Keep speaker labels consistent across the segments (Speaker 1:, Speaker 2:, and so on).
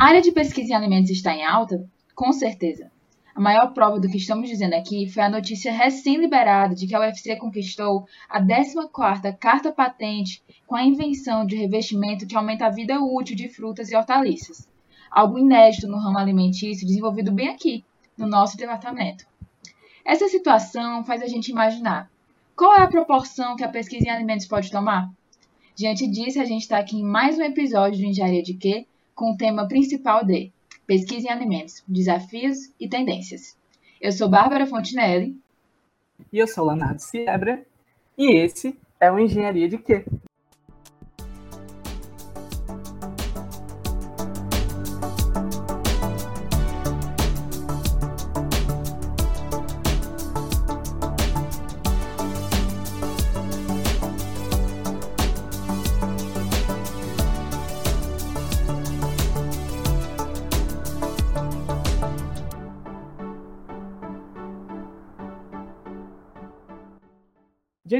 Speaker 1: A área de pesquisa em alimentos está em alta? Com certeza. A maior prova do que estamos dizendo aqui foi a notícia recém-liberada de que a UFC conquistou a 14ª carta patente com a invenção de revestimento que aumenta a vida útil de frutas e hortaliças. Algo inédito no ramo alimentício desenvolvido bem aqui, no nosso departamento. Essa situação faz a gente imaginar qual é a proporção que a pesquisa em alimentos pode tomar? Diante disso, a gente está aqui em mais um episódio do Engenharia de Quê, com o tema principal de Pesquisa em Alimentos, Desafios e Tendências. Eu sou Bárbara Fontinelli.
Speaker 2: E eu sou Leonardo Siebra. E esse é o Engenharia de Quê?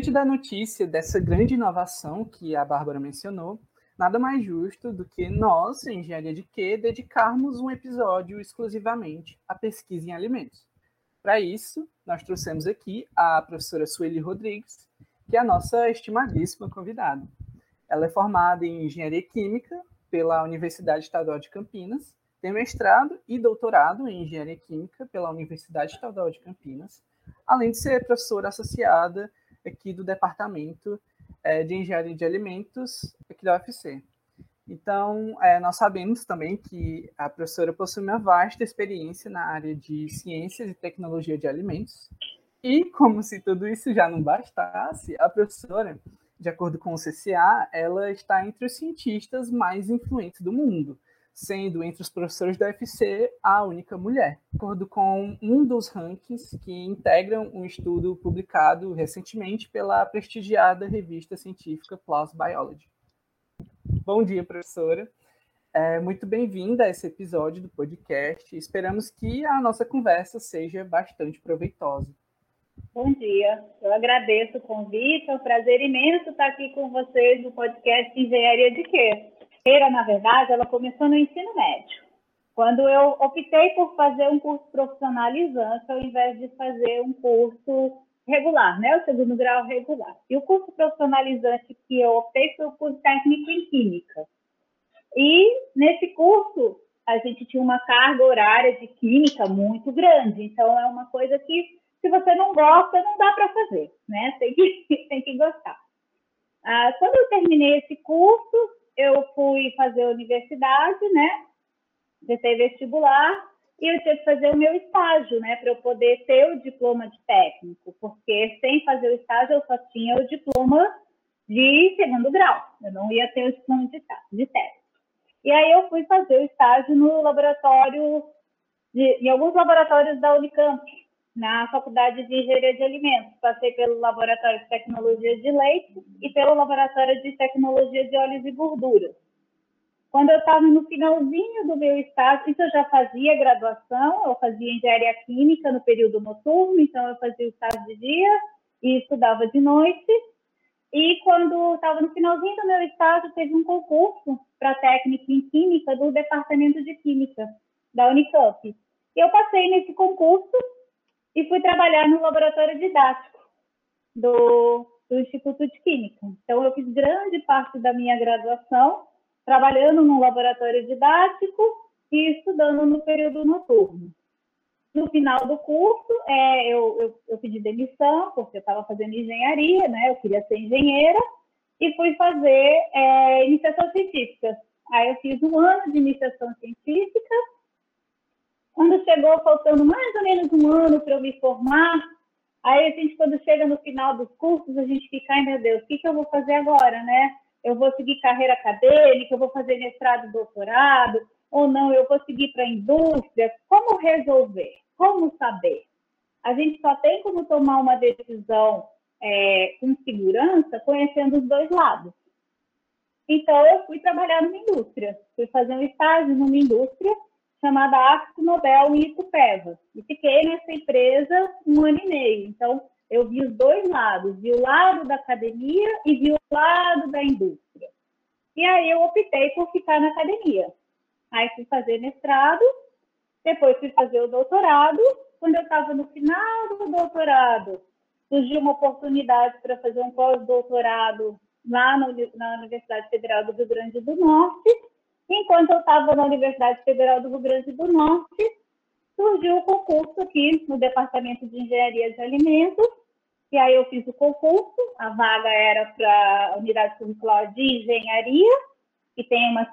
Speaker 2: Diante da notícia dessa grande inovação que a Bárbara mencionou, nada mais justo do que nós, Engenharia de Quê, dedicarmos um episódio exclusivamente à pesquisa em alimentos. Para isso, nós trouxemos aqui a professora Sueli Rodrigues, que é a nossa estimadíssima convidada. Ela é formada em Engenharia Química pela Universidade Estadual de Campinas, tem mestrado e doutorado em Engenharia Química pela Universidade Estadual de Campinas, além de ser professora associada aqui do Departamento é, de Engenharia de Alimentos aqui da UFC. Então, é, nós sabemos também que a professora possui uma vasta experiência na área de ciências e tecnologia de alimentos. E, como se tudo isso já não bastasse, a professora, de acordo com o CCA, ela está entre os cientistas mais influentes do mundo sendo entre os professores da UFC a única mulher, de acordo com um dos rankings que integram um estudo publicado recentemente pela prestigiada revista científica PLOS Biology. Bom dia, professora. É, muito bem-vinda a esse episódio do podcast. Esperamos que a nossa conversa seja bastante proveitosa.
Speaker 3: Bom dia, eu agradeço o convite, é um prazer imenso estar aqui com vocês no podcast Engenharia de Quê? Carreira, na verdade, ela começou no ensino médio. Quando eu optei por fazer um curso profissionalizante, ao invés de fazer um curso regular, né, o segundo grau regular. E o curso profissionalizante que eu optei foi o curso técnico em química. E nesse curso a gente tinha uma carga horária de química muito grande, então é uma coisa que se você não gosta não dá para fazer, né? Tem que tem que gostar. Ah, quando eu terminei esse curso, eu fui fazer a universidade, né? Tentei vestibular e eu tinha que fazer o meu estágio, né? Para eu poder ter o diploma de técnico, porque sem fazer o estágio eu só tinha o diploma de segundo grau, eu não ia ter o diploma de, de técnico. E aí eu fui fazer o estágio no laboratório, de, em alguns laboratórios da Unicamp, na Faculdade de Engenharia de Alimentos. Passei pelo Laboratório de Tecnologia de Leite e pelo Laboratório de Tecnologia de Óleos e Gorduras. Quando eu estava no finalzinho do meu estágio, isso eu já fazia graduação, eu fazia engenharia química no período noturno, então eu fazia o estágio de dia e estudava de noite. E quando estava no finalzinho do meu estágio, teve um concurso para técnica em química do Departamento de Química da Unicamp. Eu passei nesse concurso e fui trabalhar no laboratório didático do, do Instituto de Química. Então, eu fiz grande parte da minha graduação trabalhando no laboratório didático e estudando no período noturno. No final do curso, é, eu, eu, eu, pedi demissão, porque eu estava fazendo engenharia, né? eu queria ser engenheira, e fui fazer é, iniciação científica. Aí eu fiz um ano de iniciação científica, quando chegou faltando mais ou menos um ano para eu me formar, aí a gente, quando chega no final dos cursos, a gente fica, ai meu Deus, o que, que eu vou fazer agora, né? Eu vou seguir carreira acadêmica, eu vou fazer mestrado, doutorado, ou não, eu vou seguir para a indústria. Como resolver? Como saber? A gente só tem como tomar uma decisão é, com segurança conhecendo os dois lados. Então, eu fui trabalhar numa indústria, fui fazer um estágio numa indústria chamada Axo Nobel em Itupeva. E fiquei nessa empresa um ano e meio. Então, eu vi os dois lados, vi o lado da academia e vi o lado da indústria. E aí eu optei por ficar na academia. Aí fui fazer mestrado, depois fui fazer o doutorado. Quando eu estava no final do doutorado, surgiu uma oportunidade para fazer um pós-doutorado lá na Universidade Federal do Rio Grande do Norte. Enquanto eu estava na Universidade Federal do Rio Grande do Norte, surgiu o concurso aqui no Departamento de Engenharia de Alimentos. E aí eu fiz o concurso, a vaga era para a Unidade Curricular de Engenharia, que tem uma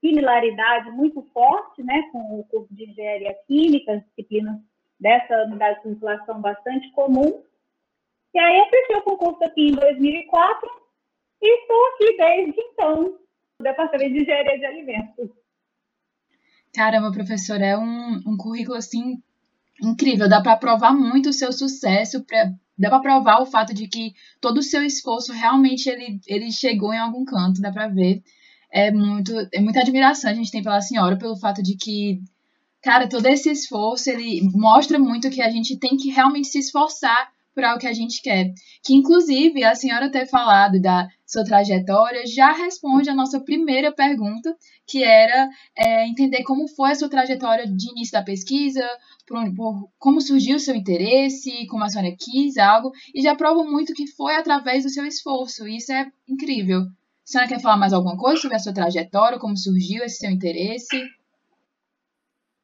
Speaker 3: similaridade muito forte né, com o curso de Engenharia Química, as disciplinas dessa unidade curricular são bastante comuns. E aí eu prestei o concurso aqui em 2004 e estou aqui desde então, Departamento de Engenharia de Alimentos.
Speaker 1: Caramba, professor, é um, um currículo assim incrível. Dá para provar muito o seu sucesso, pra, dá para provar o fato de que todo o seu esforço realmente ele, ele chegou em algum canto, dá para ver. É muito é muita admiração a gente tem pela senhora pelo fato de que cara, todo esse esforço ele mostra muito que a gente tem que realmente se esforçar para o que a gente quer. Que, inclusive, a senhora ter falado da sua trajetória já responde a nossa primeira pergunta, que era é, entender como foi a sua trajetória de início da pesquisa, por, por, como surgiu o seu interesse, como a senhora quis algo, e já prova muito que foi através do seu esforço, e isso é incrível. A senhora quer falar mais alguma coisa sobre a sua trajetória, como surgiu esse seu interesse?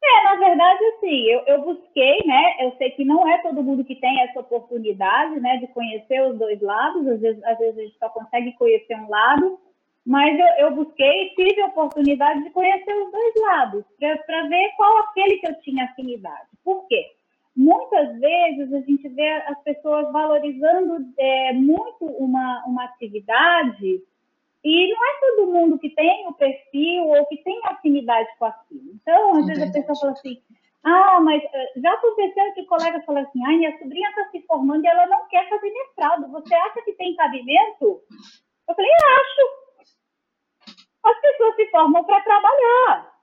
Speaker 3: É, na verdade, assim, eu, eu busquei, né? Eu sei que não é todo mundo que tem essa oportunidade, né, de conhecer os dois lados. Às vezes, às vezes a gente só consegue conhecer um lado, mas eu, eu busquei e tive a oportunidade de conhecer os dois lados, para ver qual aquele que eu tinha afinidade. Por quê? Muitas vezes a gente vê as pessoas valorizando é, muito uma, uma atividade e não é todo mundo que tem o perfil ou que tem afinidade com aquilo. Então, às vezes a pessoa fala assim, ah, mas eh, já aconteceu que o colega fala assim, ai, minha sobrinha está se formando e ela não quer fazer mestrado. Você acha que tem cabimento? Eu falei, acho. As pessoas se formam para trabalhar.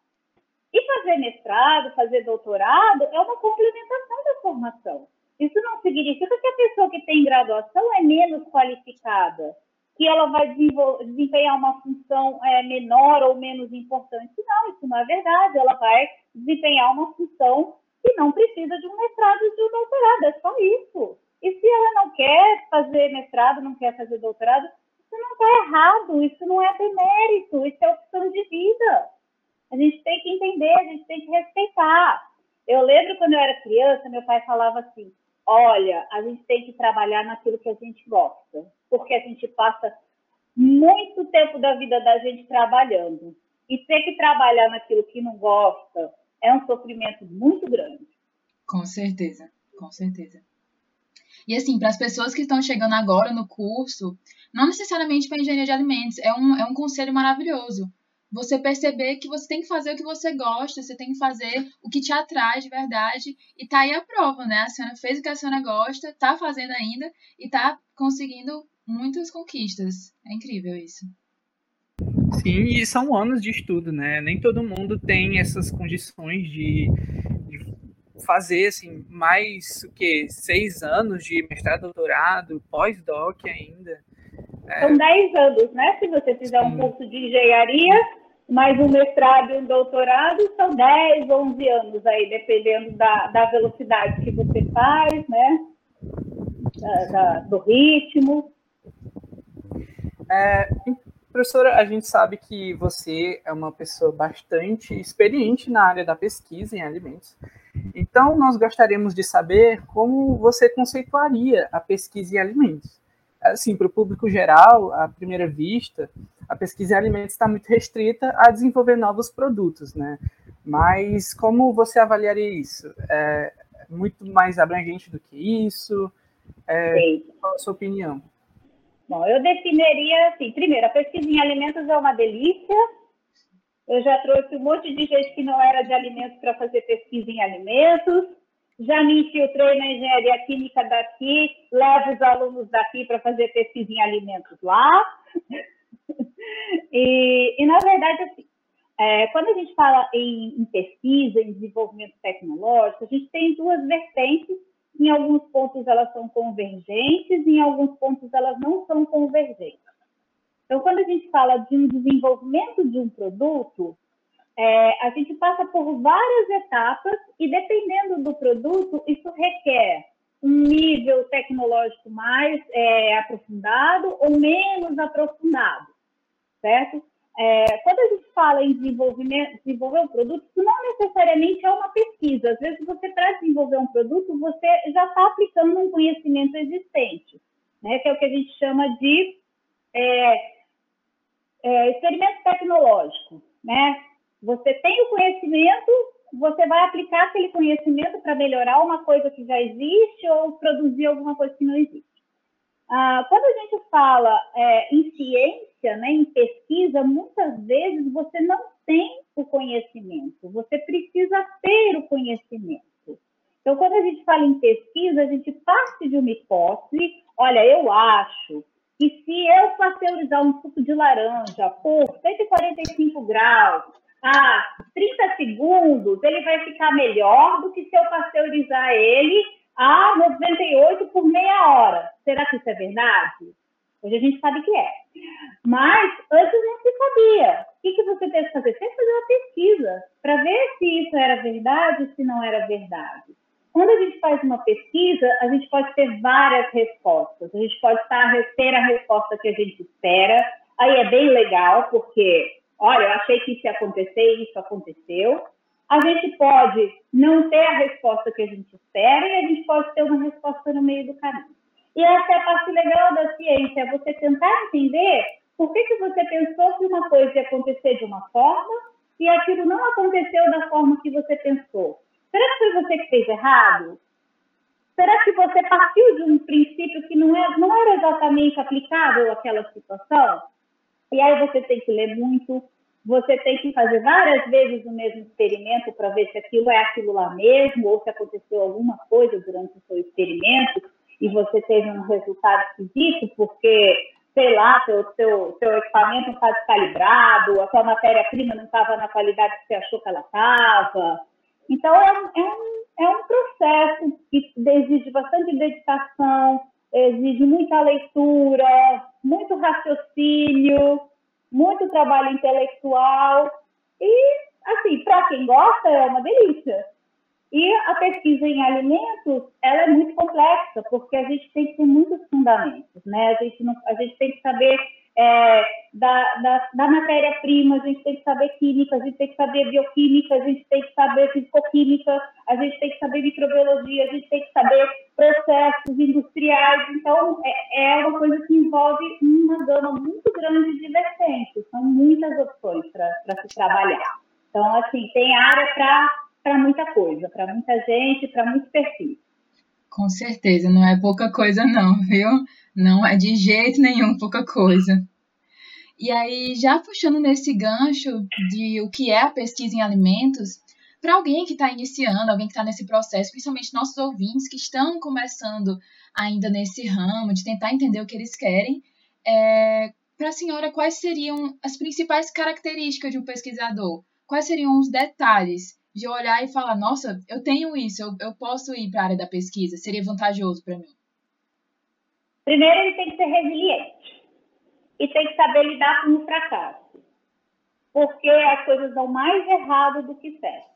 Speaker 3: E fazer mestrado, fazer doutorado é uma complementação da formação. Isso não significa que a pessoa que tem graduação é menos qualificada que ela vai desempenhar uma função é, menor ou menos importante. Não, isso não é verdade. Ela vai desempenhar uma função que não precisa de um mestrado e de um doutorado. É só isso. E se ela não quer fazer mestrado, não quer fazer doutorado, isso não está errado. Isso não é demérito. Isso é opção de vida. A gente tem que entender, a gente tem que respeitar. Eu lembro quando eu era criança, meu pai falava assim: olha, a gente tem que trabalhar naquilo que a gente gosta porque a gente passa muito tempo da vida da gente trabalhando. E ter que trabalhar naquilo que não gosta é um sofrimento muito grande.
Speaker 1: Com certeza, com certeza. E assim, para as pessoas que estão chegando agora no curso, não necessariamente para engenharia de alimentos, é um, é um conselho maravilhoso. Você perceber que você tem que fazer o que você gosta, você tem que fazer o que te atrai de verdade, e tá aí a prova, né? A senhora fez o que a senhora gosta, tá fazendo ainda, e tá conseguindo muitas conquistas. É incrível isso.
Speaker 2: Sim, e são anos de estudo, né? Nem todo mundo tem essas condições de, de fazer assim mais o que seis anos de mestrado, doutorado, pós-doc ainda.
Speaker 3: É... São dez anos, né? Se você fizer um curso de engenharia, mais um mestrado e um doutorado, são 10, 11 anos aí, dependendo da, da velocidade que você faz, né? Da, da, do ritmo.
Speaker 2: É, professora, a gente sabe que você é uma pessoa bastante experiente na área da pesquisa em alimentos. Então, nós gostaríamos de saber como você conceituaria a pesquisa em alimentos. Assim, para o público geral, à primeira vista, a pesquisa em alimentos está muito restrita a desenvolver novos produtos, né? Mas como você avaliaria isso? É muito mais abrangente do que isso? É, qual a sua opinião?
Speaker 3: Bom, eu definiria assim, primeiro, a pesquisa em alimentos é uma delícia. Eu já trouxe um monte de gente que não era de alimentos para fazer pesquisa em alimentos. Já me infiltrei na engenharia química daqui, levo os alunos daqui para fazer pesquisa em alimentos lá. E, e, na verdade, assim, é, quando a gente fala em, em pesquisa, em desenvolvimento tecnológico, a gente tem duas vertentes em alguns pontos elas são convergentes, em alguns pontos elas não são convergentes. Então, quando a gente fala de um desenvolvimento de um produto, é, a gente passa por várias etapas e, dependendo do produto, isso requer um nível tecnológico mais é, aprofundado ou menos aprofundado, certo? É, quando a gente fala em desenvolvimento, desenvolver um produto, isso não necessariamente é uma pesquisa. Às vezes, você, para desenvolver um produto, você já está aplicando um conhecimento existente, né? que é o que a gente chama de é, é, experimento tecnológico. Né? Você tem o conhecimento, você vai aplicar aquele conhecimento para melhorar uma coisa que já existe ou produzir alguma coisa que não existe. Ah, quando a gente fala é, em ciência, né, em pesquisa, muitas vezes você não tem o conhecimento, você precisa ter o conhecimento. Então, quando a gente fala em pesquisa, a gente parte de uma hipótese. Olha, eu acho que se eu pasteurizar um suco de laranja por 145 graus, a 30 segundos, ele vai ficar melhor do que se eu pasteurizar ele a 98 por meia hora. Será que isso é verdade? Hoje a gente sabe que é. Mas antes não se sabia. O que, você teve que fazer? Teve que fazer uma pesquisa para ver se isso era verdade ou se não era verdade. Quando a gente faz uma pesquisa, a gente pode ter várias respostas. A gente pode ter a resposta que a gente espera. Aí é bem legal, porque olha, eu achei que isso ia acontecer isso aconteceu. A gente pode não ter a resposta que a gente espera e a gente pode ter uma resposta no meio do caminho. E essa é a parte legal da ciência, é você tentar entender por que, que você pensou que uma coisa ia acontecer de uma forma e aquilo não aconteceu da forma que você pensou. Será que foi você que fez errado? Será que você partiu de um princípio que não, é, não era exatamente aplicável àquela situação? E aí você tem que ler muito, você tem que fazer várias vezes o mesmo experimento para ver se aquilo é aquilo lá mesmo, ou se aconteceu alguma coisa durante o seu experimento e você teve um resultado esquisito, porque, sei lá, seu, seu, seu equipamento não está descalibrado, a sua matéria-prima não estava na qualidade que você achou que ela estava. Então, é, é, um, é um processo que exige bastante dedicação, exige muita leitura, muito raciocínio, muito trabalho intelectual e, assim, para quem gosta, é uma delícia. E a pesquisa em alimentos, ela é muito complexa, porque a gente tem que ter muitos fundamentos, né? A gente, não, a gente tem que saber é, da, da, da matéria-prima, a gente tem que saber química, a gente tem que saber bioquímica, a gente tem que saber fisicoquímica, a gente tem que saber microbiologia, a gente tem que saber processos industriais. Então, é, é uma coisa que envolve uma gama muito grande de vertentes, são muitas opções para se trabalhar. Então, assim, tem área para muita coisa, para muita gente, para muitos perfis.
Speaker 1: Com certeza, não é pouca coisa não, viu? Não é de jeito nenhum pouca coisa. E aí, já puxando nesse gancho de o que é a pesquisa em alimentos, para alguém que está iniciando, alguém que está nesse processo, principalmente nossos ouvintes que estão começando ainda nesse ramo, de tentar entender o que eles querem, é, para a senhora, quais seriam as principais características de um pesquisador? Quais seriam os detalhes de olhar e falar, nossa, eu tenho isso, eu, eu posso ir para a área da pesquisa, seria vantajoso para mim?
Speaker 3: Primeiro, ele tem que ser resiliente e tem que saber lidar com o fracasso, porque as coisas dão mais errado do que certo.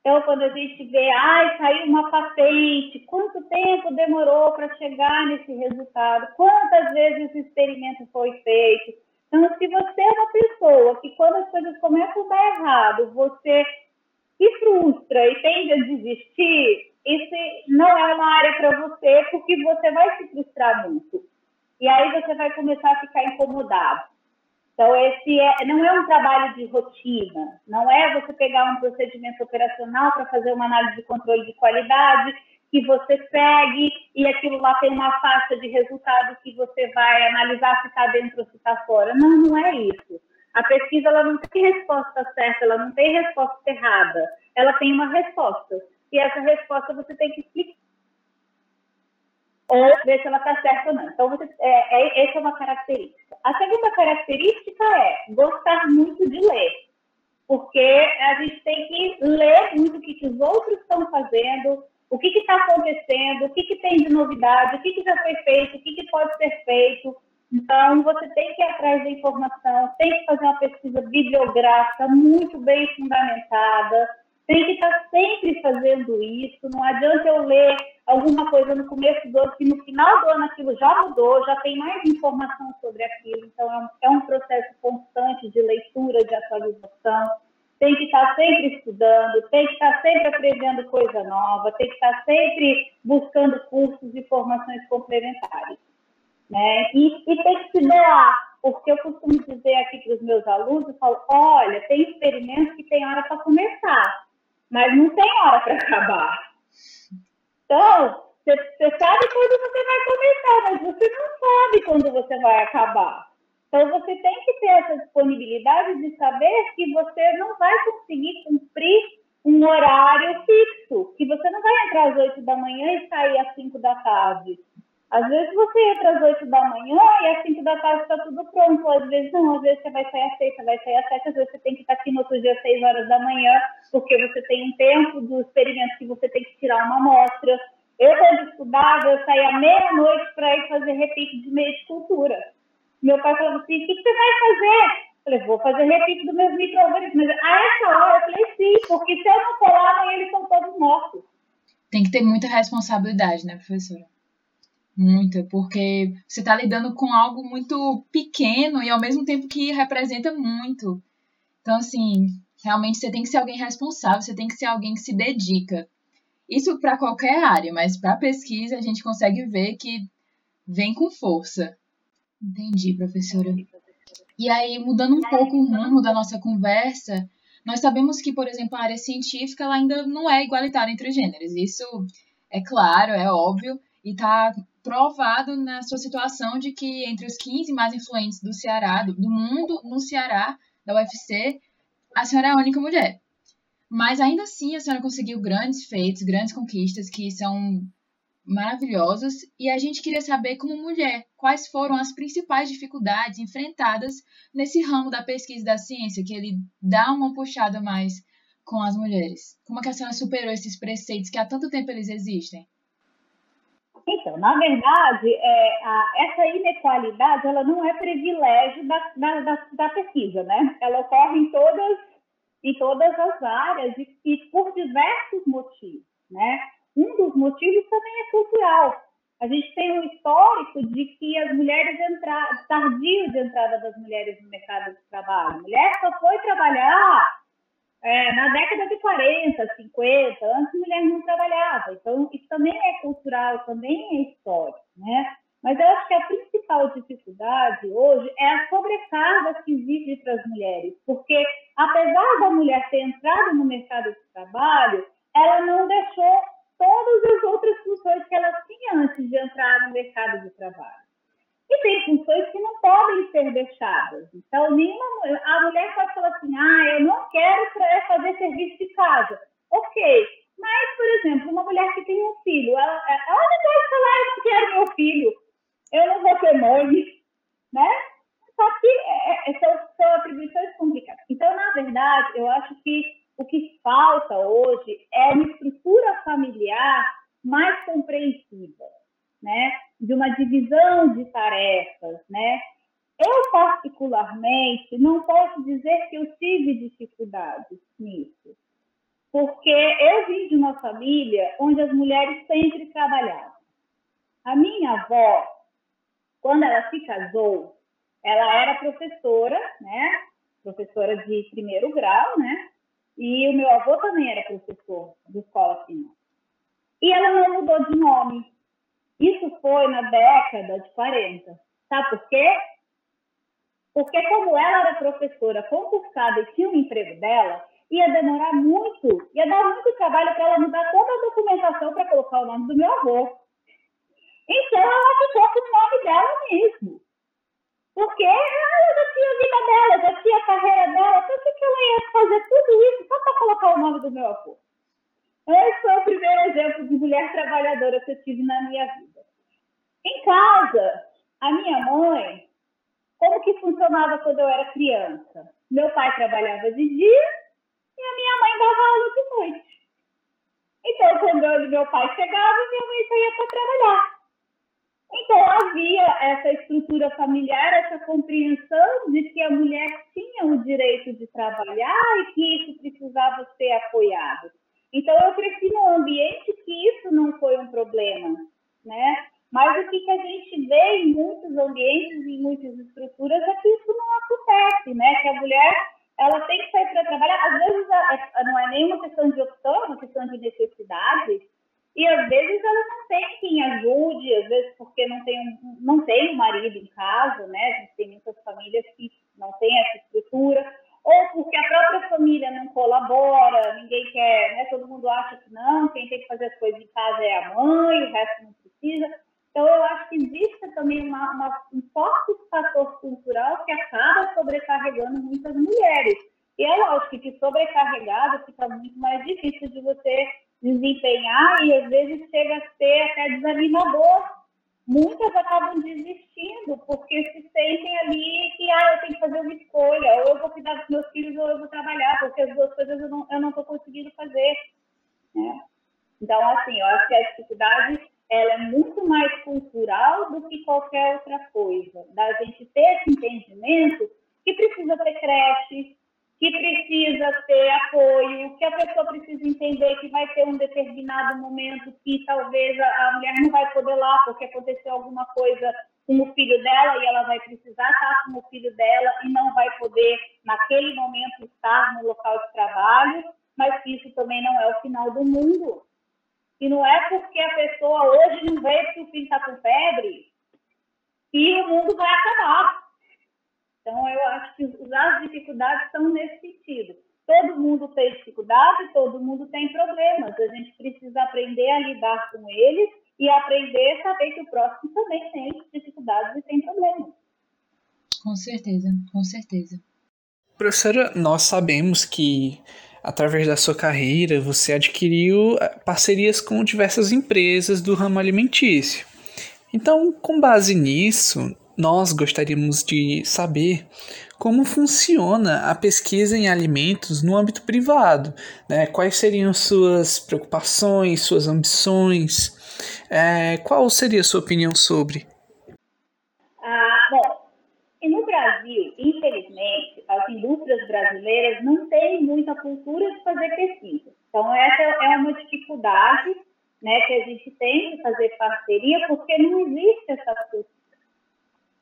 Speaker 3: Então, quando a gente vê, ai, saiu uma patente, quanto tempo demorou para chegar nesse resultado? Quantas vezes esse experimento foi feito? Então, se você é uma pessoa que quando as coisas começam a dar errado, você se frustra e tende a desistir, isso não é uma área para você, porque você vai se frustrar muito. E aí você vai começar a ficar incomodado. Então, esse é, não é um trabalho de rotina, não é você pegar um procedimento operacional para fazer uma análise de controle de qualidade que você segue e aquilo lá tem uma faixa de resultado que você vai analisar se está dentro ou se está fora. Não, não é isso. A pesquisa ela não tem resposta certa, ela não tem resposta errada. Ela tem uma resposta. E essa resposta você tem que explicar. Ou ver se ela está certa ou não. Então, você, é, é, essa é uma característica. A segunda característica é gostar muito de ler. Porque a gente tem que ler muito o que, que os outros estão fazendo, o que está acontecendo, o que, que, tem de novidade, o que, que, já foi feito, o que, que pode ser feito. Então, você tem que ir atrás da informação, tem que fazer uma pesquisa bibliográfica muito bem fundamentada, tem que estar sempre fazendo isso. Não adianta eu ler alguma coisa no começo do ano, que no final do ano aquilo já mudou, já tem mais informação sobre aquilo. Então, é um, é um processo constante de leitura, de atualização. Tem que estar sempre estudando, tem que estar sempre aprendendo coisa nova, tem que estar sempre buscando cursos e formações complementares. Né? E, e tem que se doar, porque eu costumo dizer aqui para os meus alunos, eu falo, olha, tem experimentos que tem hora para começar, mas não tem hora para acabar. Então, você sabe quando você vai começar, mas você não sabe quando você vai acabar. Então, você tem que ter essa disponibilidade de saber que você não vai conseguir cumprir um horário fixo, que você não vai entrar às 8 da manhã e sair às 5 da tarde. Às vezes você entra às 8 da manhã e às 5 da tarde está tudo pronto. Às vezes não, às vezes você vai sair às 6, você vai sair às 7, às vezes você tem que estar aqui no outro dia às 6 horas da manhã, porque você tem um tempo do experimento que você tem que tirar uma amostra. Eu, quando estudava, eu saía meia-noite para ir fazer repique de meio de cultura. Meu pai falou assim: o que, você vai fazer? Eu falei, vou fazer repique dos meus micro-organismos. A essa hora, eu falei, sim, porque se eu não lá, amanhã eles são todos mortos.
Speaker 1: Tem que ter muita responsabilidade, né, professora? Muita, porque você está lidando com algo muito pequeno e ao mesmo tempo que representa muito. Então, assim, realmente você tem que ser alguém responsável, você tem que ser alguém que se dedica. Isso para qualquer área, mas para pesquisa a gente consegue ver que vem com força. Entendi, professora. E aí, mudando um pouco o rumo da nossa conversa, nós sabemos que, por exemplo, a área científica ela ainda não é igualitária entre gêneros. Isso é claro, é óbvio, e está provado na sua situação de que entre os 15 mais influentes do Ceará, do, do mundo no Ceará, da UFC, a senhora é a única mulher. Mas ainda assim a senhora conseguiu grandes feitos, grandes conquistas que são maravilhosos e a gente queria saber como mulher quais foram as principais dificuldades enfrentadas nesse ramo da pesquisa da ciência que ele dá uma puxada mais com as mulheres. Como é que a senhora superou esses preceitos que há tanto tempo eles existem?
Speaker 3: Então, na verdade, é, a, essa inequalidade ela não é privilégio da, da, da, da, pesquisa, né? Ela ocorre em todas, em todas as áreas e, e por diversos motivos, né? Um dos motivos também é cultural. A gente tem um histórico de que as mulheres entraram, tardio de entrada das mulheres no mercado de trabalho. A mulher só foi trabalhar é, na década de 40, 50, antes a mulher não trabalhava. Então, isso também é cultural, também é histórico, né? Mas eu acho que a principal dificuldade hoje é a sobrecarga que existe para as mulheres, porque apesar da mulher ter entrado no mercado de trabalho, ela não deixou todas as outras funções que ela tinha antes de entrar no mercado de trabalho. E tem funções que não podem ser deixadas. Então, nenhuma, a mulher pode falar assim, ah, eu não quero fazer serviço de casa. Ok, mas, por exemplo, uma mulher que tem um filho, ela, ela não pode falar, eu não quero meu filho, eu não vou ser mãe, né? Só que é, é, são, são atribuições complicadas. Então, na verdade, eu acho que o que falta hoje é uma estrutura familiar mais compreensiva né, de uma divisão de tarefas, né? Eu, particularmente, não posso dizer que eu tive dificuldades nisso, porque eu vim de uma família onde as mulheres sempre trabalhavam. A minha avó, quando ela se casou, ela era professora, né? Professora de primeiro grau, né? E o meu avô também era professor de escola final. E ela não mudou de nome. Isso foi na década de 40. Sabe por quê? Porque como ela era professora concursada e tinha um emprego dela, ia demorar muito, ia dar muito trabalho para ela mudar toda a documentação para colocar o nome do meu avô. Então ela ficou com o nome dela mesmo. Porque ela já tinha a vida dela, já tinha a carreira dela, então por que ela ia fazer tudo isso só para colocar o nome do meu avô? Esse foi o primeiro exemplo de mulher trabalhadora que eu tive na minha vida. Em casa, a minha mãe, como que funcionava quando eu era criança? Meu pai trabalhava de dia e a minha mãe dava aula de noite. Então, quando meu pai chegava, minha mãe saía para trabalhar. Então havia essa estrutura familiar, essa compreensão de que a mulher tinha o direito de trabalhar e que isso precisava ser apoiado. Então eu cresci num ambiente que isso não foi um problema, né? Mas o que, a gente vê em muitos ambientes e muitas estruturas é que isso não acontece, né? Que a mulher ela tem que sair para trabalhar. Às vezes não é nenhuma questão de opção, é uma questão de necessidade. E às vezes ela não tem quem ajude, às vezes porque não tem um, não tem um marido em casa, né? A gente tem muitas famílias que não têm essa estrutura, ou porque a própria família não colabora, ninguém quer, né? Todo mundo acha que não, quem tem que fazer as coisas em casa é a mãe, o resto não precisa. Então, eu acho que existe também uma, uma, um forte fator cultural que acaba sobrecarregando muitas mulheres. E é lógico que sobrecarregado fica muito mais difícil de você desempenhar e às vezes chega a ser até desanimador. Muitas acabam desistindo porque se sentem ali que ah, eu tenho que fazer uma escolha, ou eu vou cuidar dos meus filhos ou eu vou trabalhar, porque as duas coisas eu não estou conseguindo fazer. Né? Então, assim, eu acho que a dificuldade ela é muito mais cultural do que qualquer outra coisa. Da gente ter esse entendimento que precisa ter creche, que precisa ter apoio, que a pessoa precisa entender que vai ter um determinado momento que talvez a, mulher não vai poder lá porque aconteceu alguma coisa com o filho dela e ela vai precisar estar com o filho dela e não vai poder naquele momento estar no local de trabalho, mas que isso também não é o final do mundo. E não é porque a pessoa hoje não veio porque o filho está com febre que o mundo vai acabar. Então, eu acho que as dificuldades estão nesse sentido. Todo mundo tem dificuldade, todo mundo tem problemas. A gente precisa aprender a lidar com eles e aprender a saber que o próximo também tem dificuldades e tem problemas.
Speaker 1: Com certeza, com certeza.
Speaker 2: Professora, nós sabemos que através da sua carreira, você adquiriu eh, parcerias com diversas empresas do ramo alimentício. Então, com base nisso, nós gostaríamos de saber como funciona a pesquisa em alimentos no âmbito privado, né? quais seriam suas preocupações, suas ambições, é, qual seria a sua opinião sobre?
Speaker 3: Ah, bom, no Brasil, infelizmente, as indústrias brasileiras não têm muita cultura de fazer pesquisa. Então, essa é uma dificuldade né, que a gente tem de fazer parceria, porque não existe essa cultura.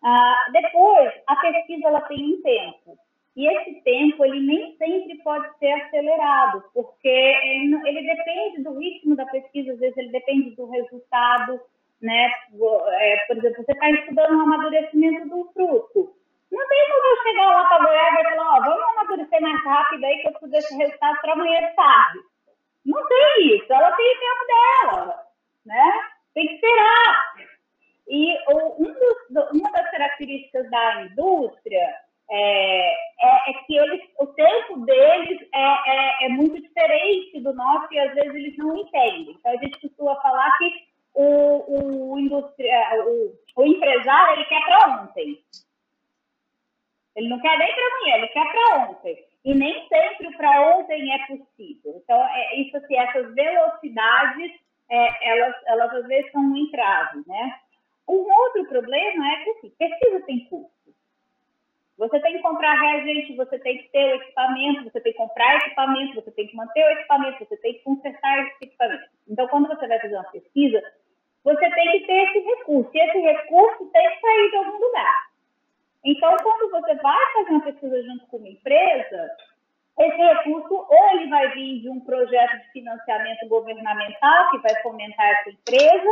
Speaker 3: Ah, depois, a pesquisa ela tem um tempo. E esse tempo, ele nem sempre pode ser acelerado, porque ele, ele depende do ritmo da pesquisa, às vezes ele depende do resultado, né? É, por exemplo, você está estudando o amadurecimento do fruto. Não tem como eu chegar lá para Goiás e falar, ó, vamos amadurecer mais rápido aí que eu preciso desse resultado para amanhã de tarde. Não tem isso, ela tem o tempo dela, né? Tem que esperar. E um dos, uma das características da indústria é, é, é, que eles, o tempo deles é, é, é, muito diferente do nosso e às vezes eles não entendem. Então a gente costuma falar que o, o, o, o empresário ele quer para ontem. Ele não quer nem para amanhã, ele quer para ontem. E nem sempre o para ontem é possível. Então, é, isso assim, essas velocidades, é, elas, elas às vezes são um entrave, né? Um outro problema é que assim, pesquisa tem custo. Você tem que comprar reagente, você tem que ter o equipamento, você tem que comprar equipamento, você tem que manter o equipamento, você tem que consertar esse equipamento. Então, quando você vai fazer uma pesquisa, você tem que ter esse recurso. E esse recurso tem que sair de algum lugar. Então, quando você vai fazer uma pesquisa junto com uma empresa, esse recurso ou ele vai vir de um projeto de financiamento governamental que vai fomentar essa empresa,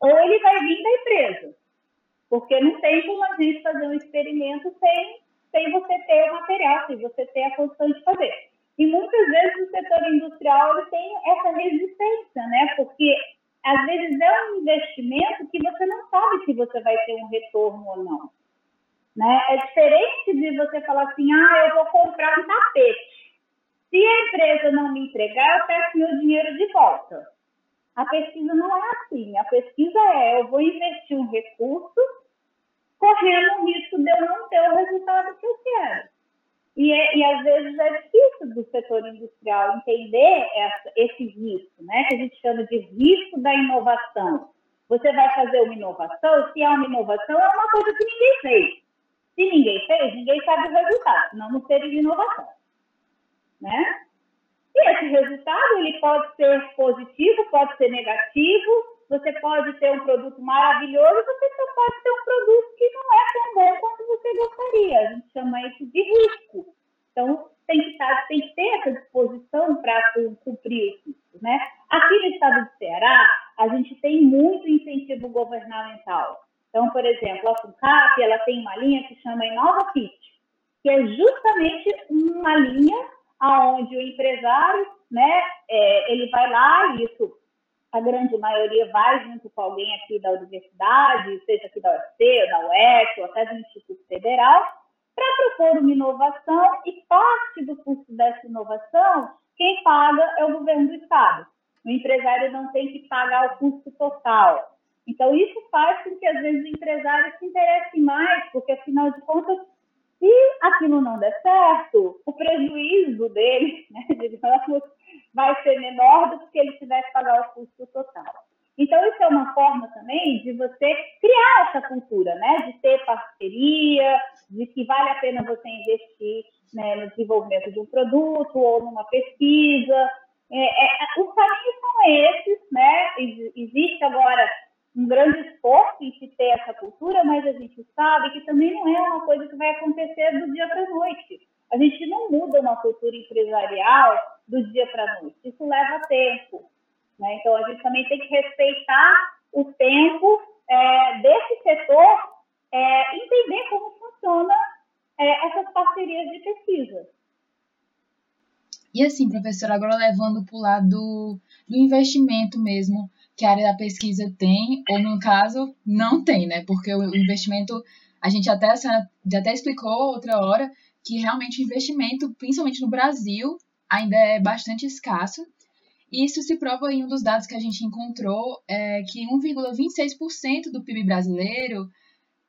Speaker 3: ou ele vai vir da empresa. Porque não tem como a gente fazer um experimento sem, sem você ter o material, sem você ter a condição de fazer. E muitas vezes o setor industrial ele tem essa resistência, né? Porque às vezes é um investimento que você não sabe se você vai ter um retorno ou não. Né? É diferente de você falar assim, ah, eu vou comprar um tapete. Se a empresa não me entregar, eu peço meu dinheiro de volta. A pesquisa não é assim. A pesquisa é, eu vou investir um recurso correndo o risco de eu não ter o resultado que eu quero. E, é, e às vezes é difícil do setor industrial entender essa, esse risco, né? Que a gente chama de risco da inovação. Você vai fazer uma inovação, se é uma inovação, é uma coisa que ninguém fez. Se ninguém fez, ninguém sabe o resultado, senão não seria inovação. Né? E esse resultado ele pode ser positivo, pode ser negativo, você pode ter um produto maravilhoso, você só pode ter um produto que não é tão bom quanto você gostaria. A gente chama isso de risco. Então, tem que, estar, tem que ter essa disposição para cumprir isso. Né? Aqui no estado do Ceará, a gente tem muito incentivo governamental. Então, por exemplo, a FUNCAP ela tem uma linha que chama Inova Fit, que é justamente uma linha aonde o empresário, né, é, ele vai lá, e isso a grande maioria vai junto com alguém aqui da universidade, seja aqui da UFC, da UES, ou até do Instituto Federal, para propor uma inovação e parte do custo dessa inovação, quem paga é o governo do Estado. O empresário não tem que pagar o custo total. Então, isso faz com que, às vezes, o empresário se interesse mais, porque, afinal de contas, se aquilo não der certo, o prejuízo dele, né, digamos, vai ser menor do que ele tivesse que pagar o custo total. Então, isso é uma forma também de você criar essa cultura, né? De ter parceria, de que vale a pena você investir né, no desenvolvimento de um produto ou numa pesquisa. É, é, os caminhos são esses, né? Existe agora um grande esforço em se ter essa cultura, mas a gente sabe que também não é uma coisa que vai acontecer do dia para a noite. A gente não muda uma cultura empresarial do dia para a noite. Isso leva tempo. Né? Então, a gente também tem que respeitar o tempo é, desse setor, é, entender como funciona é, essas parcerias de pesquisa.
Speaker 1: E assim, professora, agora levando para o lado do, do investimento mesmo que a área da pesquisa tem, ou no caso, não tem, né? Porque o investimento, a gente até, até explicou outra hora, que realmente o investimento, principalmente no Brasil, ainda é bastante escasso. E isso se prova em um dos dados que a gente encontrou, é que 1,26% do PIB brasileiro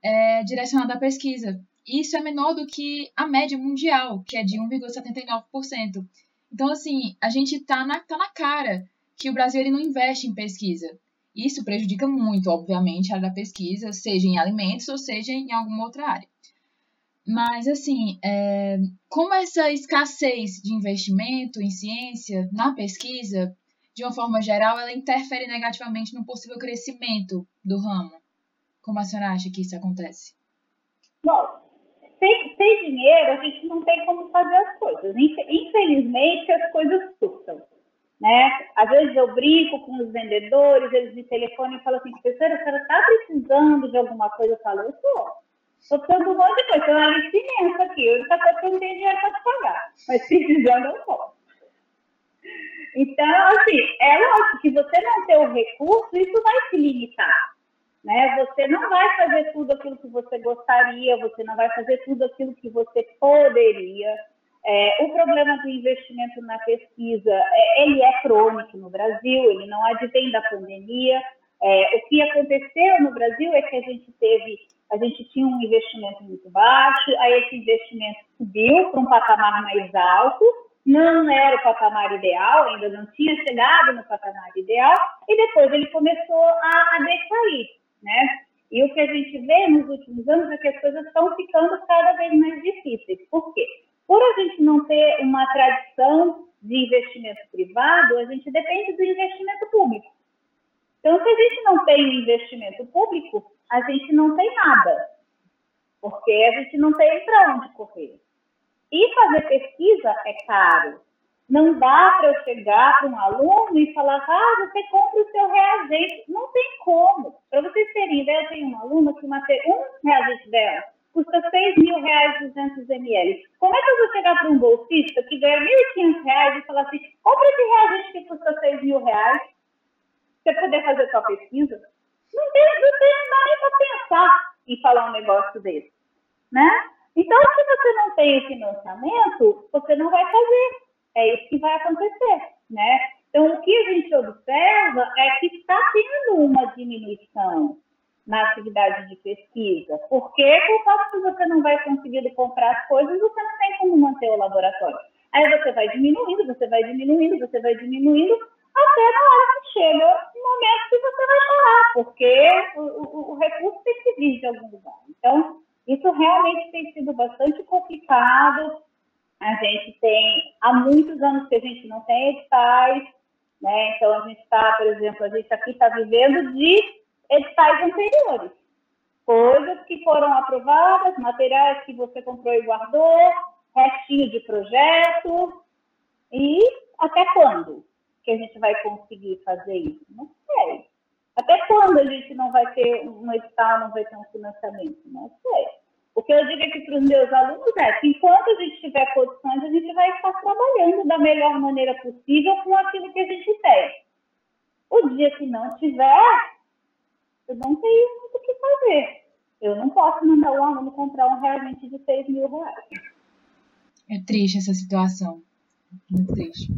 Speaker 1: é direcionado à pesquisa. Isso é menor do que a média mundial, que é de 1,79%. Então, assim, a gente está na, tá na cara que o Brasil ele não investe em pesquisa. Isso prejudica muito, obviamente, a área da pesquisa, seja em alimentos ou seja em alguma outra área. Mas, assim, é, como essa escassez de investimento em ciência, na pesquisa, de uma forma geral, ela interfere negativamente no possível crescimento do ramo? Como a senhora acha que isso acontece?
Speaker 3: Bom, sem, sem dinheiro, a gente não tem como fazer as coisas. Infelizmente, as coisas custam. Né? Às vezes eu brinco com os vendedores, eles me telefonam e falam assim, professora, a senhora está precisando de alguma coisa? Eu falo, eu estou. Estou precisando de um monte de coisa, tem uma lista imensa aqui. Eu não tenho dinheiro para te pagar, mas precisando eu posso. Então, assim, é lógico que você não ter o recurso, isso vai se limitar. Né? Você não vai fazer tudo aquilo que você gostaria, você não vai fazer tudo aquilo que você poderia. É, o problema do investimento na pesquisa, é, ele é crônico no Brasil, ele não advém da pandemia. É, o que aconteceu no Brasil é que a gente teve a gente tinha um investimento muito baixo, aí esse investimento subiu para um patamar mais alto, não era o patamar ideal, ainda não tinha chegado no patamar ideal, e depois ele começou a, a decair, né? E o que a gente vê nos últimos anos é que as coisas estão ficando cada vez mais difíceis. Por quê? Por a gente não ter uma tradição de investimento privado, a gente depende do investimento público. Então, se a gente não tem investimento público, a gente não tem nada, porque a gente não tem para onde correr. E fazer pesquisa é caro. Não dá para eu chegar para um aluno e falar, ah, você compra o seu reagente. Não tem como. Para vocês terem ideia, eu tenho uma aluna que uma, um reagente dela custa 6 mil reais 200 ml. Como é que eu vou chegar para um bolsista que ganha 1.500 reais e falar assim, compra esse reagente que custa 6 mil reais, você poder fazer sua pesquisa? Não tem, não tem, não nem para pensar em falar um negócio desse, né? Então, se você não tem o financiamento, você não vai fazer. É isso que vai acontecer, né? Então, o que a gente observa é que está tendo uma diminuição na atividade de pesquisa. Porque por causa que você não vai conseguindo comprar as coisas, você não tem como manter o laboratório. Aí você vai diminuindo, você vai diminuindo, você vai diminuindo, até na hora que chega o momento que você vai chorar, porque o, o, o recurso tem que vir de algum lugar. Então, isso realmente tem sido bastante complicado. A gente tem, há muitos anos que a gente não tem editais, né? Então, a gente está, por exemplo, a gente aqui está vivendo de editais anteriores. Coisas que foram aprovadas, materiais que você comprou e guardou, restinho de projeto. E até quando que a gente vai conseguir fazer isso? Não sei. Até quando a gente não vai ter um edital, não vai ter um financiamento? Não sei. O que eu digo aqui para os meus alunos é que enquanto a gente tiver condições, a gente vai estar trabalhando da melhor maneira possível com aquilo que a gente tem. O dia que não tiver, eu não tenho muito o que fazer. Eu não posso mandar o aluno comprar um realmente de 6 mil reais.
Speaker 1: É triste essa situação. Muito triste.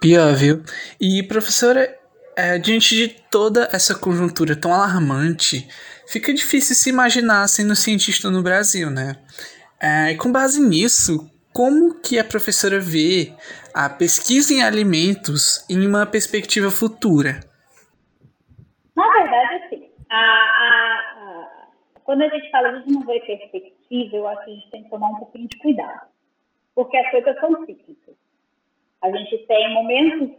Speaker 2: Pior, viu? E, professora, é, diante de toda essa conjuntura tão alarmante, fica difícil se imaginar sendo cientista no Brasil, né? É, e com base nisso, como que a professora vê a pesquisa em alimentos em uma perspectiva futura?
Speaker 3: Na verdade, a, a, a, quando a gente fala, não vê perspectiva, eu acho que a gente tem que tomar um pouquinho de cuidado, porque as coisas são cíclicas. A gente tem momentos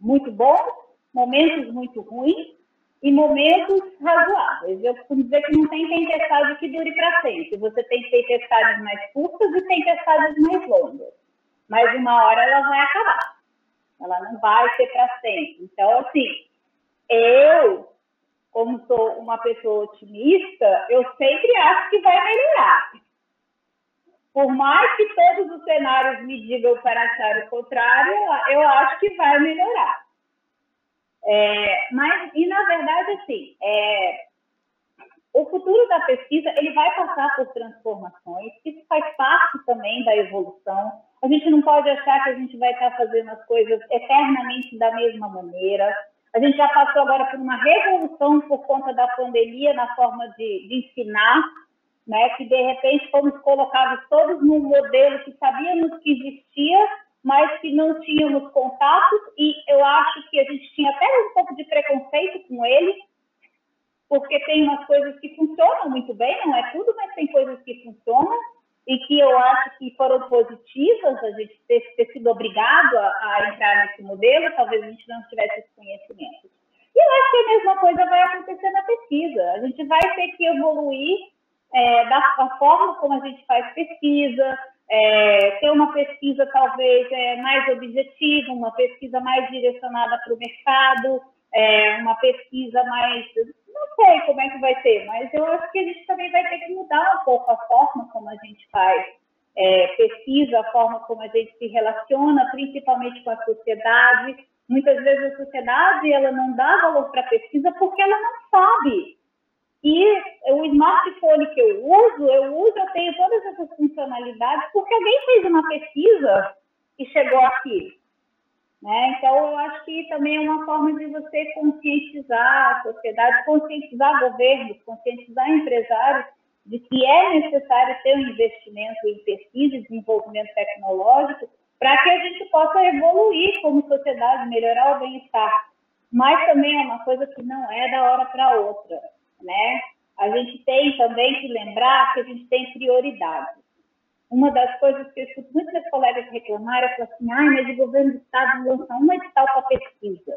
Speaker 3: muito bons, momentos muito ruins, e momentos razoáveis. Eu costumo dizer que não tem tempestade que dure para sempre. Você tem tempestades mais curtas e tempestades mais longas. Mas uma hora ela vai acabar. Ela não vai ser para sempre. Então, assim, eu, como sou uma pessoa otimista, eu sempre acho que vai melhorar. Por mais que todos os cenários me digam para achar o contrário, eu acho que vai melhorar. É, mas, e na verdade, assim, é, o futuro da pesquisa ele vai passar por transformações, isso faz parte também da evolução. A gente não pode achar que a gente vai estar fazendo as coisas eternamente da mesma maneira. A gente já passou agora por uma revolução por conta da pandemia na forma de, de ensinar, né? Que de repente fomos colocados todos num modelo que sabíamos que existia, mas que não tínhamos contatos e eu acho que a gente tinha até um pouco de preconceito com ele, porque tem umas coisas que funcionam muito bem, não é tudo, mas tem coisas que funcionam e que eu acho que foram positivas a gente ter, ter sido obrigado a, a, entrar nesse modelo, talvez a gente não tivesse esse conhecimento. E eu acho que a mesma coisa vai acontecer na pesquisa. A gente vai ter que evoluir é, da, da forma como a gente faz pesquisa, é, ter uma pesquisa talvez é, mais objetiva, uma pesquisa mais direcionada para o mercado, é, uma pesquisa mais. Não sei como é que vai ser, mas eu acho que a gente também vai ter que mudar um pouco a forma como a gente faz é, pesquisa, a forma como a gente se relaciona, principalmente com a sociedade. Muitas vezes a sociedade ela não dá valor para a pesquisa porque ela não sabe e o smartphone que eu uso, eu uso, eu tenho todas essas funcionalidades porque alguém fez uma pesquisa e chegou aqui. Né? Então, eu acho que também é uma forma de você conscientizar a sociedade, conscientizar governos, conscientizar empresários de que é necessário ter um investimento em pesquisa e desenvolvimento tecnológico para que a gente possa evoluir como sociedade, melhorar o bem-estar. Mas também é uma coisa que não é da hora para outra né? A gente tem também que lembrar que a gente tem prioridades. Uma das coisas que eu escuto muitos colegas reclamarem é assim, ah, mas o governo do estado lança um edital para pesquisa.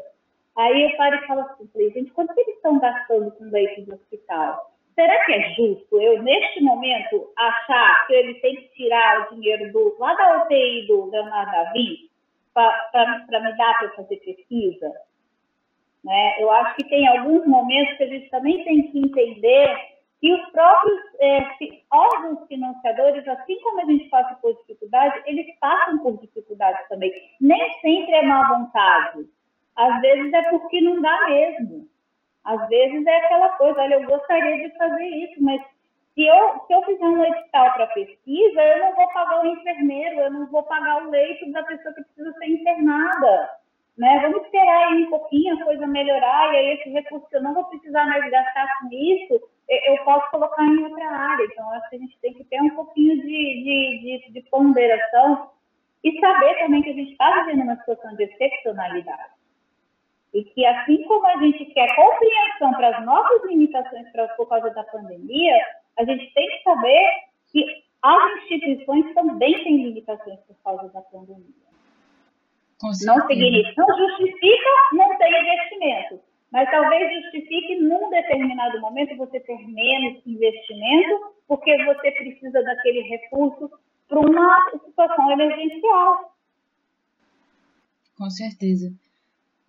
Speaker 3: Aí eu paro e falo assim, gente, quanto eles estão gastando com leite de hospital? Será que é justo eu, neste momento, achar que eles têm que tirar o dinheiro do, lá da UTI do Leonardo Davi para me dar para fazer pesquisa? Né? Eu acho que tem alguns momentos que a gente também tem que entender que os próprios é, órgãos financiadores, assim como a gente passa por dificuldade, eles passam por dificuldades também. Nem sempre é má vontade. Às vezes é porque não dá mesmo. Às vezes é aquela coisa, olha, eu gostaria de fazer isso, mas se eu, se eu fizer um edital para pesquisa, eu não vou pagar o enfermeiro, eu não vou pagar o leito da pessoa que precisa ser internada né? Vamos esperar aí um pouquinho a coisa melhorar e aí esse recurso que eu não vou precisar mais gastar com isso, eu posso colocar em outra área. Então, acho que a gente tem que ter um pouquinho de, de, de, de ponderação e saber também que a gente está vivendo uma situação de excepcionalidade. E que, assim como a gente quer compreensão para as nossas limitações pra, por causa da pandemia, a gente tem que saber que as instituições também têm limitações por causa da pandemia. Não significa, não justifica não ter investimento, mas talvez justifique num determinado momento você ter menos investimento, porque você precisa daquele recurso para uma situação emergencial.
Speaker 1: Com certeza.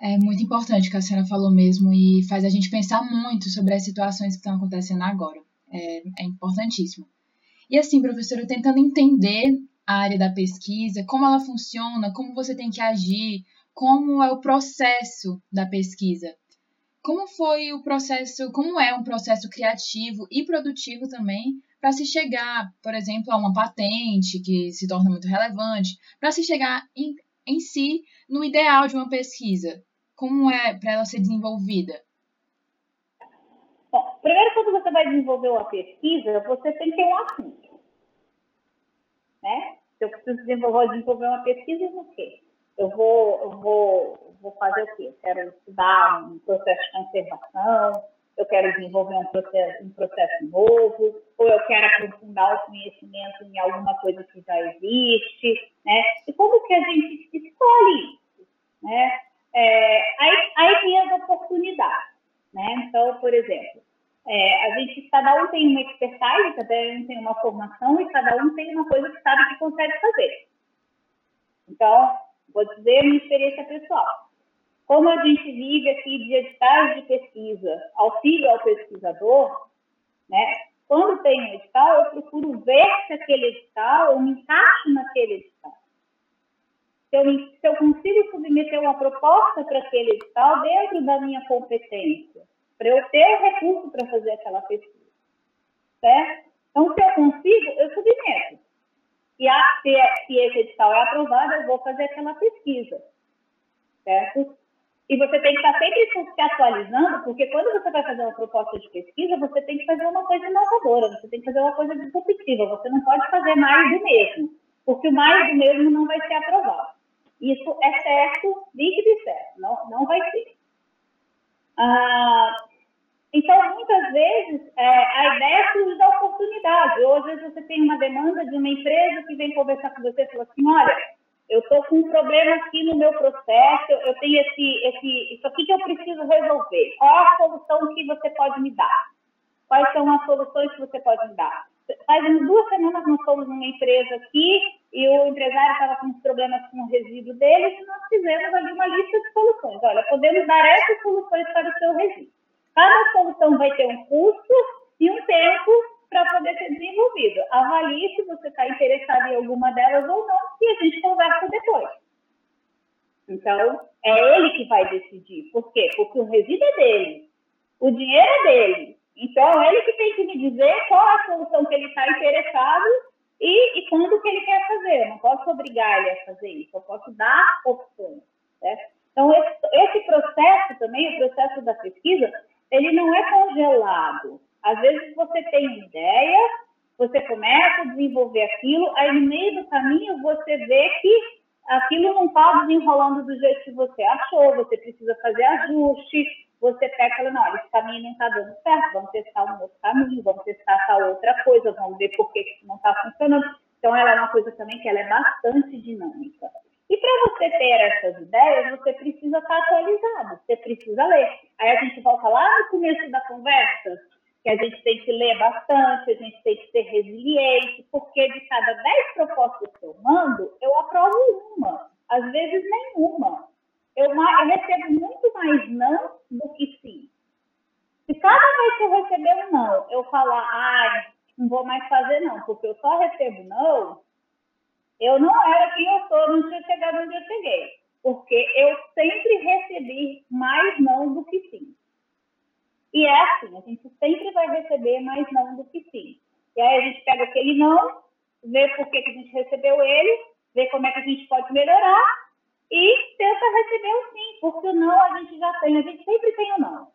Speaker 1: É muito importante o que a senhora falou mesmo e faz a gente pensar muito sobre as situações que estão acontecendo agora. É, é importantíssimo. E assim, professora, tentando entender a área da pesquisa, como ela funciona, como você tem que agir, como é o processo da pesquisa. Como foi o processo, como é um processo criativo e produtivo também para se chegar, por exemplo, a uma patente que se torna muito relevante, para se chegar em, em si no ideal de uma pesquisa. Como é para ela ser desenvolvida?
Speaker 3: Bom, primeiro, quando você vai desenvolver uma pesquisa, você tem que ter um assunto. Né? Se eu preciso desenvolver, desenvolver uma pesquisa, o quê? Eu vou, eu vou, vou fazer o quê? Eu quero estudar um processo de conservação, eu quero desenvolver um processo, um processo novo, ou eu quero aprofundar o conhecimento em alguma coisa que já existe, né? E como que a gente escolhe isso, né? É, aí, aí tem as oportunidades, né? Então, por exemplo, é, a gente, cada um tem uma expertise, cada um tem uma formação e cada um tem uma coisa que sabe que consegue fazer. Então, vou dizer minha experiência pessoal. Como a gente vive aqui de editais de pesquisa, auxílio ao pesquisador, né? Quando tem um edital, eu procuro ver se aquele edital eu me encaixo naquele edital. Se eu, se eu consigo submeter uma proposta para aquele edital dentro da minha competência para eu ter recurso para fazer aquela pesquisa. Certo? Então, se eu consigo, eu submeto. E a, se, se esse edital é aprovado, eu vou fazer aquela pesquisa. Certo? E você tem que estar sempre se atualizando, porque quando você vai fazer uma proposta de pesquisa, você tem que fazer uma coisa inovadora, você tem que fazer uma coisa disruptiva, você não pode fazer mais do mesmo, porque o mais do mesmo não vai ser aprovado. Isso é certo, líquido e certo, não, não vai ser. Ah, então, muitas vezes, é, a ideia surge da oportunidade. Ou, às vezes, você tem uma demanda de uma empresa que vem conversar com você e fala assim, olha, eu estou com um problema aqui no meu processo, eu tenho esse, esse, isso aqui que eu preciso resolver. Qual a solução que você pode me dar? Quais são as soluções que você pode me dar? Faz umas duas semanas nós fomos numa empresa aqui e o empresário estava com problemas com o resíduo dele e nós fizemos ali uma lista de soluções. Olha, podemos dar essas soluções para o seu resíduo. Cada solução vai ter um custo e um tempo para poder ser desenvolvido. Avalie se você está interessado em alguma delas ou não, e a gente conversa depois. Então, é ele que vai decidir. Por quê? Porque o resíduo é dele, o dinheiro é dele. Então, é ele que tem que me dizer qual a solução que ele está interessado e, e quando que ele quer fazer. Eu não posso obrigar ele a fazer isso, eu posso dar opções. Certo? Então, esse, esse processo também, o processo da pesquisa, ele não é congelado. Às vezes você tem ideia, você começa a desenvolver aquilo, aí no meio do caminho você vê que aquilo não está desenrolando do jeito que você achou, você precisa fazer ajuste, você pega e fala, não, esse caminho não está dando certo, vamos testar um outro caminho, vamos testar essa outra coisa, vamos ver por que isso não está funcionando. Então, ela é uma coisa também que ela é bastante dinâmica. E para você ter essas ideias, você precisa estar atualizado, você precisa ler. Aí a gente volta lá no começo da conversa, que a gente tem que ler bastante, a gente tem que ser resiliente, porque de cada 10 propostas que eu mando, eu aprovo uma, às vezes nenhuma. Eu, eu recebo muito mais não do que sim. Se cada vez que eu receber um não, eu falar, ai, não vou mais fazer não, porque eu só recebo não, eu não era quem eu sou, não tinha chegado onde eu cheguei, porque eu sempre recebi mais não do que sim. E é assim, a gente sempre vai receber mais não do que sim. E aí a gente pega aquele não, vê por que, que a gente recebeu ele, vê como é que a gente pode melhorar e tenta receber o sim, porque o não a gente já tem, a gente sempre tem o não.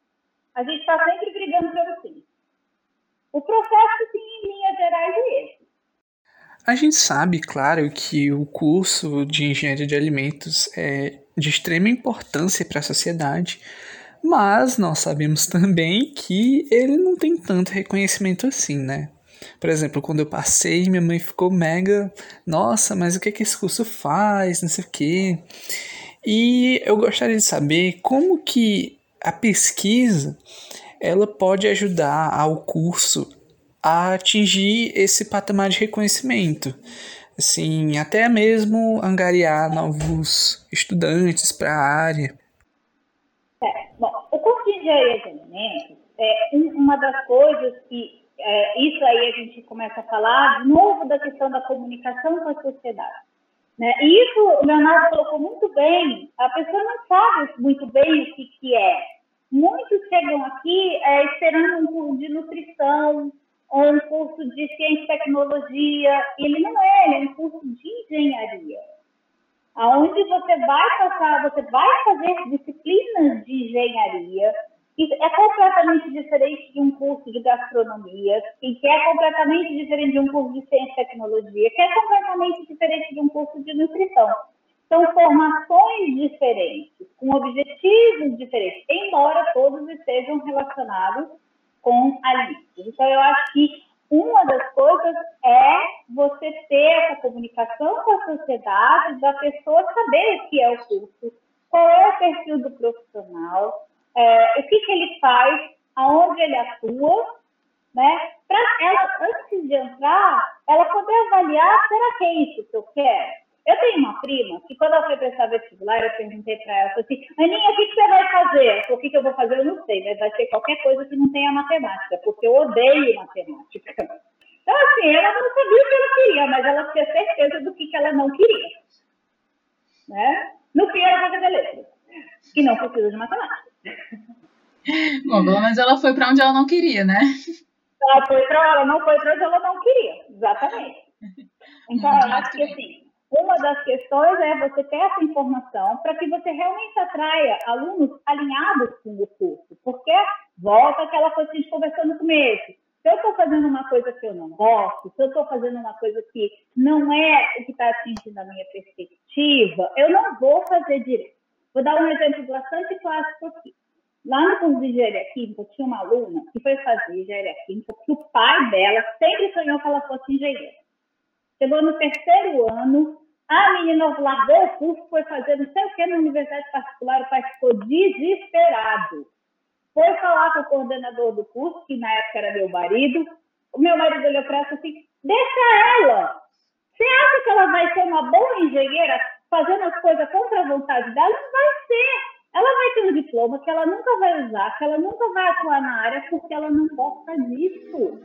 Speaker 3: A gente está sempre brigando pelo sim. O processo, sim, em linhas gerais, é esse.
Speaker 2: A gente sabe, claro, que o curso de engenharia de alimentos é de extrema importância para a sociedade, mas nós sabemos também que ele não tem tanto reconhecimento assim, né? Por exemplo, quando eu passei, minha mãe ficou mega, nossa, mas o que, que esse curso faz, não sei o quê. E eu gostaria de saber como que a pesquisa ela pode ajudar ao curso a atingir esse patamar de reconhecimento. Assim, até mesmo angariar novos estudantes para a área.
Speaker 3: É, bom, o curso de alimentos é uma das coisas que é, isso aí a gente começa a falar de novo da questão da comunicação com a sociedade. Né? E isso o Leonardo colocou muito bem, a pessoa não sabe muito bem o que, que é. Muitos chegam aqui é, esperando um curso de nutrição ou um curso de ciência e tecnologia. Ele não é, ele é um curso de engenharia. Onde você vai passar, você vai fazer disciplinas de engenharia, é completamente diferente de um curso de gastronomia, que é completamente diferente de um curso de ciência e tecnologia, que é completamente diferente de um curso de nutrição. São formações diferentes, com objetivos diferentes, embora todos estejam relacionados com alimentos. Então, eu acho que uma das coisas é você ter essa comunicação com a sociedade, da pessoa saber o que é o curso, qual é o perfil do profissional, é, o que, que ele faz, aonde ele atua, né? Para ela, antes de entrar, ela poder avaliar, será que é isso que eu quero? Eu tenho uma prima que quando ela foi prestar vestibular, eu perguntei para ela, assim, Aninha, o que, que, você vai fazer? O que, que eu vou fazer? Eu não sei, mas vai ser qualquer coisa que não tenha matemática, porque eu odeio matemática. Então, assim, ela não sabia o que ela queria, mas ela tinha certeza do que, que ela não queria. Né? No fim, ela vai fazer letras, que não precisa de matemática.
Speaker 1: Bom, pelo menos ela foi para onde ela não queria, né?
Speaker 3: Ela foi para ela não foi para onde ela não queria, exatamente. Então, eu acho que assim, uma das questões é você ter essa informação para que você realmente atraia alunos alinhados com o curso, porque volta aquela coisa que a gente conversou no começo. Se eu estou fazendo uma coisa que eu não gosto, se eu estou fazendo uma coisa que não é o que está atingindo a minha perspectiva, eu não vou fazer direito. Vou dar um exemplo bastante clássico aqui. Lá no curso de engenharia química, tinha uma aluna que foi fazer engenharia química porque o pai dela sempre sonhou que ela fosse engenheira. Chegou no terceiro ano, a menina largou o curso, foi fazer não sei o que na universidade particular, o pai ficou desesperado. Foi falar com o coordenador do curso, que na época era meu marido. O meu marido olhou para ela assim: deixa ela. Você acha que ela vai ser uma boa engenheira fazendo as coisas contra a vontade dela, não vai ser. Ela vai ter um diploma que ela nunca vai usar, que ela nunca vai atuar na área porque ela não gosta disso.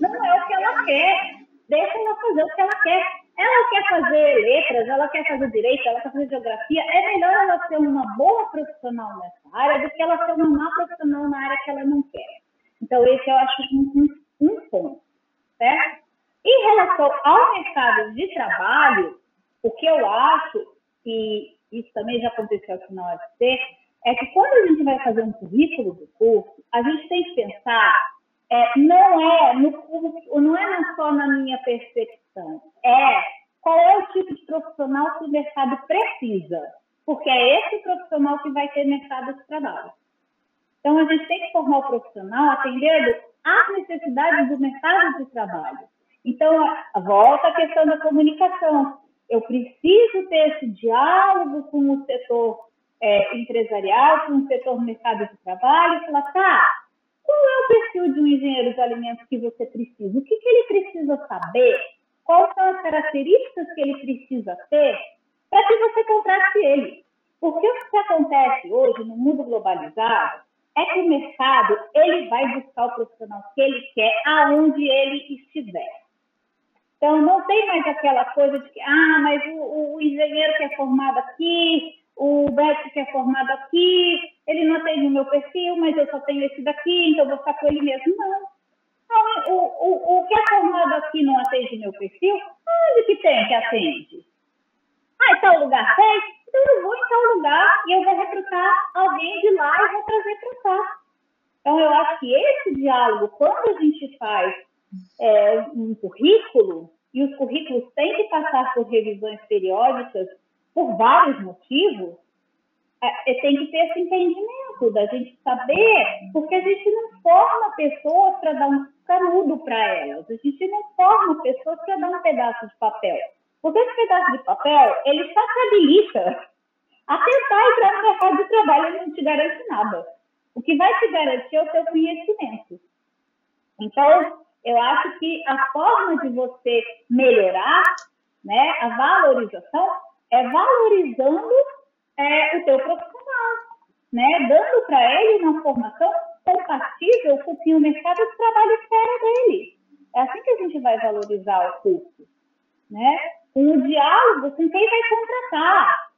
Speaker 3: Não é o que ela quer. Deixa ela fazer o que ela quer. Ela quer fazer letras, ela quer fazer direito, ela quer fazer geografia. É melhor ela ser uma boa profissional nessa área do que ela ser uma má profissional na área que ela não quer. Então, esse eu acho um, um, um ponto, certo? Em relação ao mercado de trabalho, o que eu acho, e isso também já aconteceu aqui na UFC, é que quando a gente vai fazer um currículo do curso, a gente tem que pensar, é, não é no, não é só na minha percepção, é qual é o tipo de profissional que o mercado precisa, porque é esse profissional que vai ter mercado de trabalho. Então, a gente tem que formar o profissional atendendo às necessidades do mercado de trabalho. Então, volta a questão da comunicação. Eu preciso ter esse diálogo com o setor é, empresarial, com o setor do mercado de trabalho, e falar, tá, qual é o perfil de um engenheiro de alimentos que você precisa? O que, que ele precisa saber? Quais são as características que ele precisa ter para que você contrate ele? Porque o que acontece hoje no mundo globalizado é que o mercado ele vai buscar o profissional que ele quer aonde ele estiver. Então, não tem mais aquela coisa de que, ah, mas o, o engenheiro que é formado aqui, o médico que é formado aqui, ele não atende o meu perfil, mas eu só tenho esse daqui, então vou ficar com ele mesmo. Não. não o, o, o que é formado aqui não atende o meu perfil, onde que tem que atende? Ah, em tal lugar tem? Então eu vou em tal lugar e eu vou recrutar alguém de lá e vou trazer para cá. Então, eu acho que esse diálogo, quando a gente faz é, um currículo, e os currículos têm que passar por revisões periódicas, por vários motivos, é, tem que ter esse entendimento da gente saber, porque a gente não forma pessoas para dar um canudo para elas, a gente não forma pessoas para dar um pedaço de papel. Porque esse pedaço de papel, ele habilita a tentar entrar no mercado de trabalho, ele não te garante nada. O que vai te garantir é o teu conhecimento. Então, eu acho que a forma de você melhorar né, a valorização é valorizando é, o teu profissional, né, dando para ele uma formação compatível com o que o mercado de trabalho espera dele. É assim que a gente vai valorizar o curso. Né? Diálogo com quem vai contratar.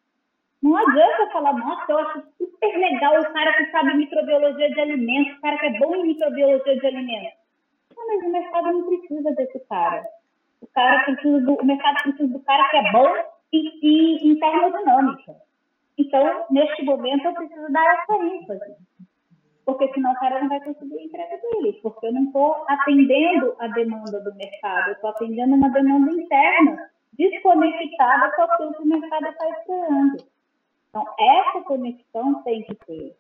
Speaker 3: Não adianta falar, nossa, eu acho super legal o cara que sabe microbiologia de alimentos, o cara que é bom em microbiologia de alimentos. Mas o mercado não precisa desse cara. O, cara precisa do, o mercado precisa do cara que é bom em, em termodinâmica. Então, neste momento, eu preciso dar essa ênfase. Porque senão o cara não vai conseguir o emprego dele. Porque eu não estou atendendo a demanda do mercado, eu estou atendendo uma demanda interna, desconectada com aquilo que o mercado está esperando. Então, essa conexão tem que ter.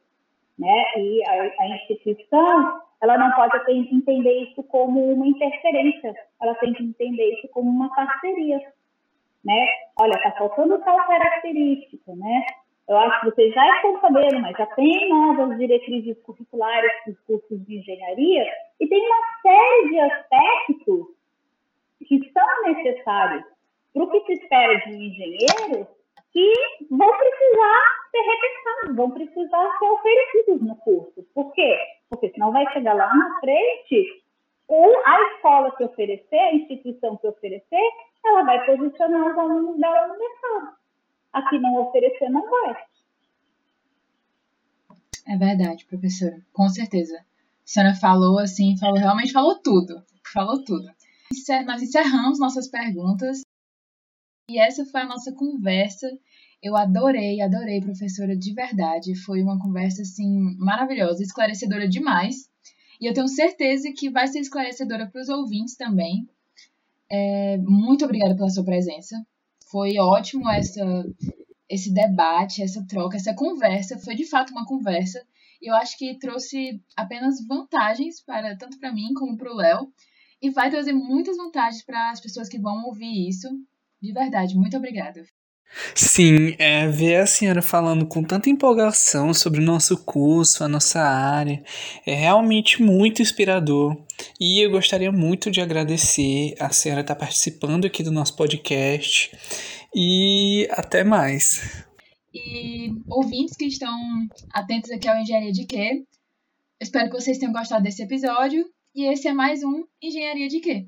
Speaker 3: Né? E a, a instituição, ela não pode entender isso como uma interferência, ela tem que entender isso como uma parceria. Né? Olha, está faltando tal característica, né? Eu acho que vocês já estão sabendo, mas já tem novas diretrizes curriculares para os cursos de engenharia e tem uma série de aspectos que são necessários para o que se espera de um engenheiro que vão precisar ser repensados, vão precisar ser oferecidos no curso. Por quê? Porque senão vai chegar lá na frente, ou a escola que oferecer, a instituição que oferecer, ela vai posicionar os alunos dela no mercado. Aqui não oferecer, não vai.
Speaker 1: É verdade, professora, com certeza. A senhora falou assim, falou, realmente falou tudo. Falou tudo. Nós encerramos nossas perguntas e essa foi a nossa conversa. Eu adorei, adorei, professora, de verdade. Foi uma conversa, assim, maravilhosa, esclarecedora demais. E eu tenho certeza que vai ser esclarecedora para os ouvintes também. É, muito obrigada pela sua presença. Foi ótimo essa, esse debate, essa troca, essa conversa. Foi de fato uma conversa. E eu acho que trouxe apenas vantagens para tanto para mim como para o Léo. E vai trazer muitas vantagens para as pessoas que vão ouvir isso. De verdade, muito obrigada.
Speaker 2: Sim, é, ver a senhora falando com tanta empolgação sobre o nosso curso, a nossa área, é realmente muito inspirador. E eu gostaria muito de agradecer a senhora estar participando aqui do nosso podcast. E até mais.
Speaker 1: E ouvintes que estão atentos aqui ao Engenharia de Quê? Espero que vocês tenham gostado desse episódio. E esse é mais um Engenharia de Quê?